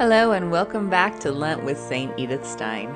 Hello, and welcome back to Lent with St. Edith Stein.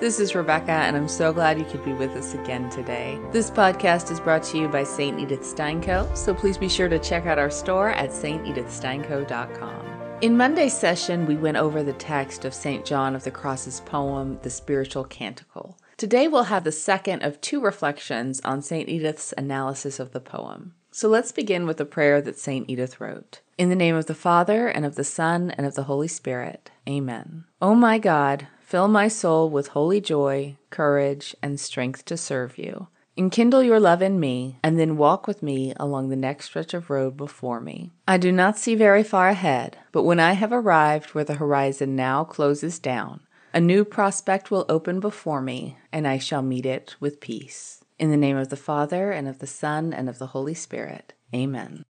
This is Rebecca, and I'm so glad you could be with us again today. This podcast is brought to you by St. Edith Stein Co., so please be sure to check out our store at stedithsteinco.com. In Monday's session, we went over the text of St. John of the Cross's poem, The Spiritual Canticle. Today, we'll have the second of two reflections on St. Edith's analysis of the poem. So let's begin with the prayer that St. Edith wrote. In the name of the Father, and of the Son, and of the Holy Spirit. Amen. O my God, fill my soul with holy joy, courage, and strength to serve you. Enkindle your love in me, and then walk with me along the next stretch of road before me. I do not see very far ahead, but when I have arrived where the horizon now closes down, a new prospect will open before me, and I shall meet it with peace. In the name of the Father, and of the Son, and of the Holy Spirit. Amen.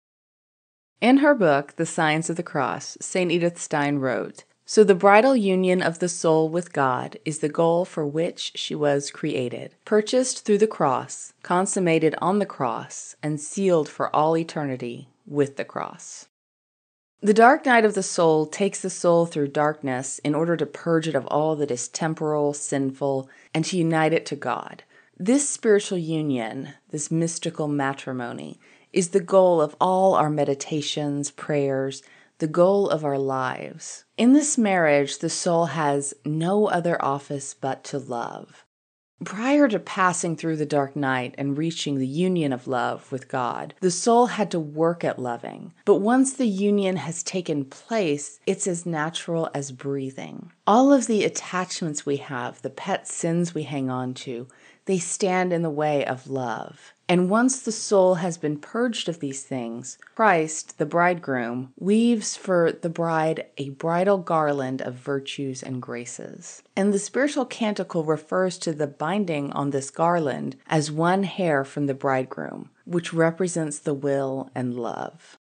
In her book, The Science of the Cross, St. Edith Stein wrote So the bridal union of the soul with God is the goal for which she was created, purchased through the cross, consummated on the cross, and sealed for all eternity with the cross. The dark night of the soul takes the soul through darkness in order to purge it of all that is temporal, sinful, and to unite it to God. This spiritual union, this mystical matrimony, is the goal of all our meditations, prayers, the goal of our lives. In this marriage, the soul has no other office but to love. Prior to passing through the dark night and reaching the union of love with God, the soul had to work at loving. But once the union has taken place, it's as natural as breathing. All of the attachments we have, the pet sins we hang on to, they stand in the way of love. And once the soul has been purged of these things, Christ, the bridegroom, weaves for the bride a bridal garland of virtues and graces. And the spiritual canticle refers to the binding on this garland as one hair from the bridegroom, which represents the will and love.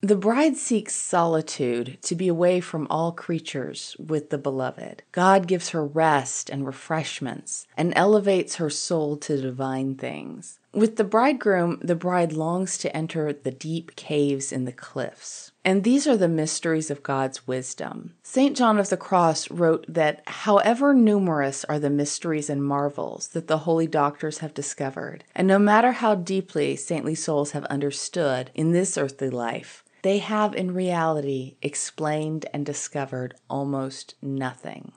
The bride seeks solitude to be away from all creatures with the beloved. God gives her rest and refreshments and elevates her soul to divine things. With the bridegroom, the bride longs to enter the deep caves in the cliffs. And these are the mysteries of God's wisdom. St. John of the Cross wrote that however numerous are the mysteries and marvels that the holy doctors have discovered, and no matter how deeply saintly souls have understood in this earthly life, they have in reality explained and discovered almost nothing.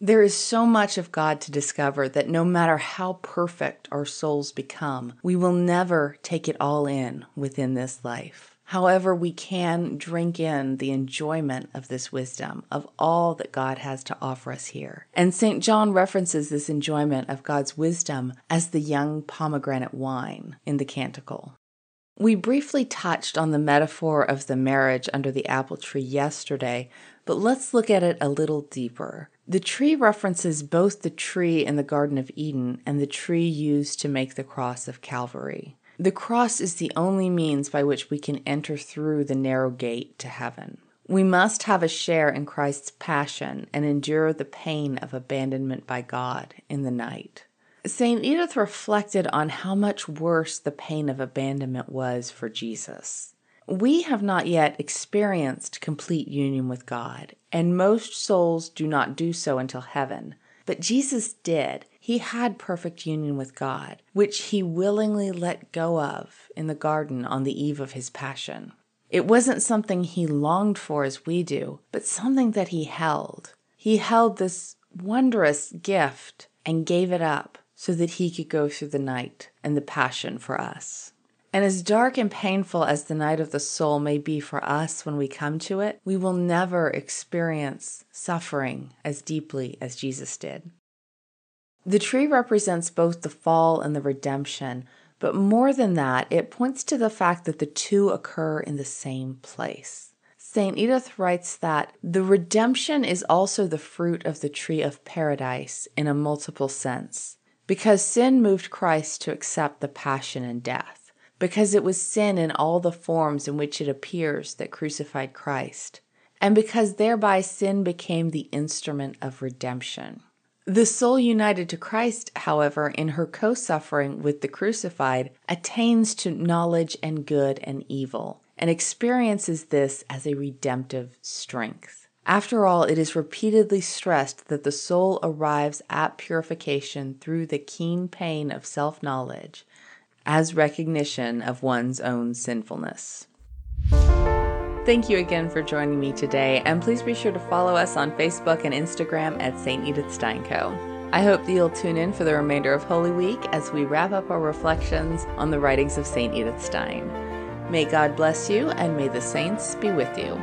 There is so much of God to discover that no matter how perfect our souls become, we will never take it all in within this life. However, we can drink in the enjoyment of this wisdom, of all that God has to offer us here. And St. John references this enjoyment of God's wisdom as the young pomegranate wine in the canticle. We briefly touched on the metaphor of the marriage under the apple tree yesterday, but let's look at it a little deeper. The tree references both the tree in the Garden of Eden and the tree used to make the cross of Calvary. The cross is the only means by which we can enter through the narrow gate to heaven. We must have a share in Christ's passion and endure the pain of abandonment by God in the night. St. Edith reflected on how much worse the pain of abandonment was for Jesus. We have not yet experienced complete union with God, and most souls do not do so until heaven. But Jesus did. He had perfect union with God, which he willingly let go of in the garden on the eve of his passion. It wasn't something he longed for as we do, but something that he held. He held this wondrous gift and gave it up so that he could go through the night and the passion for us. And as dark and painful as the night of the soul may be for us when we come to it, we will never experience suffering as deeply as Jesus did. The tree represents both the fall and the redemption, but more than that, it points to the fact that the two occur in the same place. St. Edith writes that the redemption is also the fruit of the tree of paradise in a multiple sense. Because sin moved Christ to accept the passion and death. Because it was sin in all the forms in which it appears that crucified Christ. And because thereby sin became the instrument of redemption. The soul united to Christ, however, in her co suffering with the crucified, attains to knowledge and good and evil, and experiences this as a redemptive strength. After all, it is repeatedly stressed that the soul arrives at purification through the keen pain of self knowledge as recognition of one's own sinfulness. Thank you again for joining me today, and please be sure to follow us on Facebook and Instagram at St. Edith Steinco. I hope that you'll tune in for the remainder of Holy Week as we wrap up our reflections on the writings of St. Edith Stein. May God bless you, and may the saints be with you.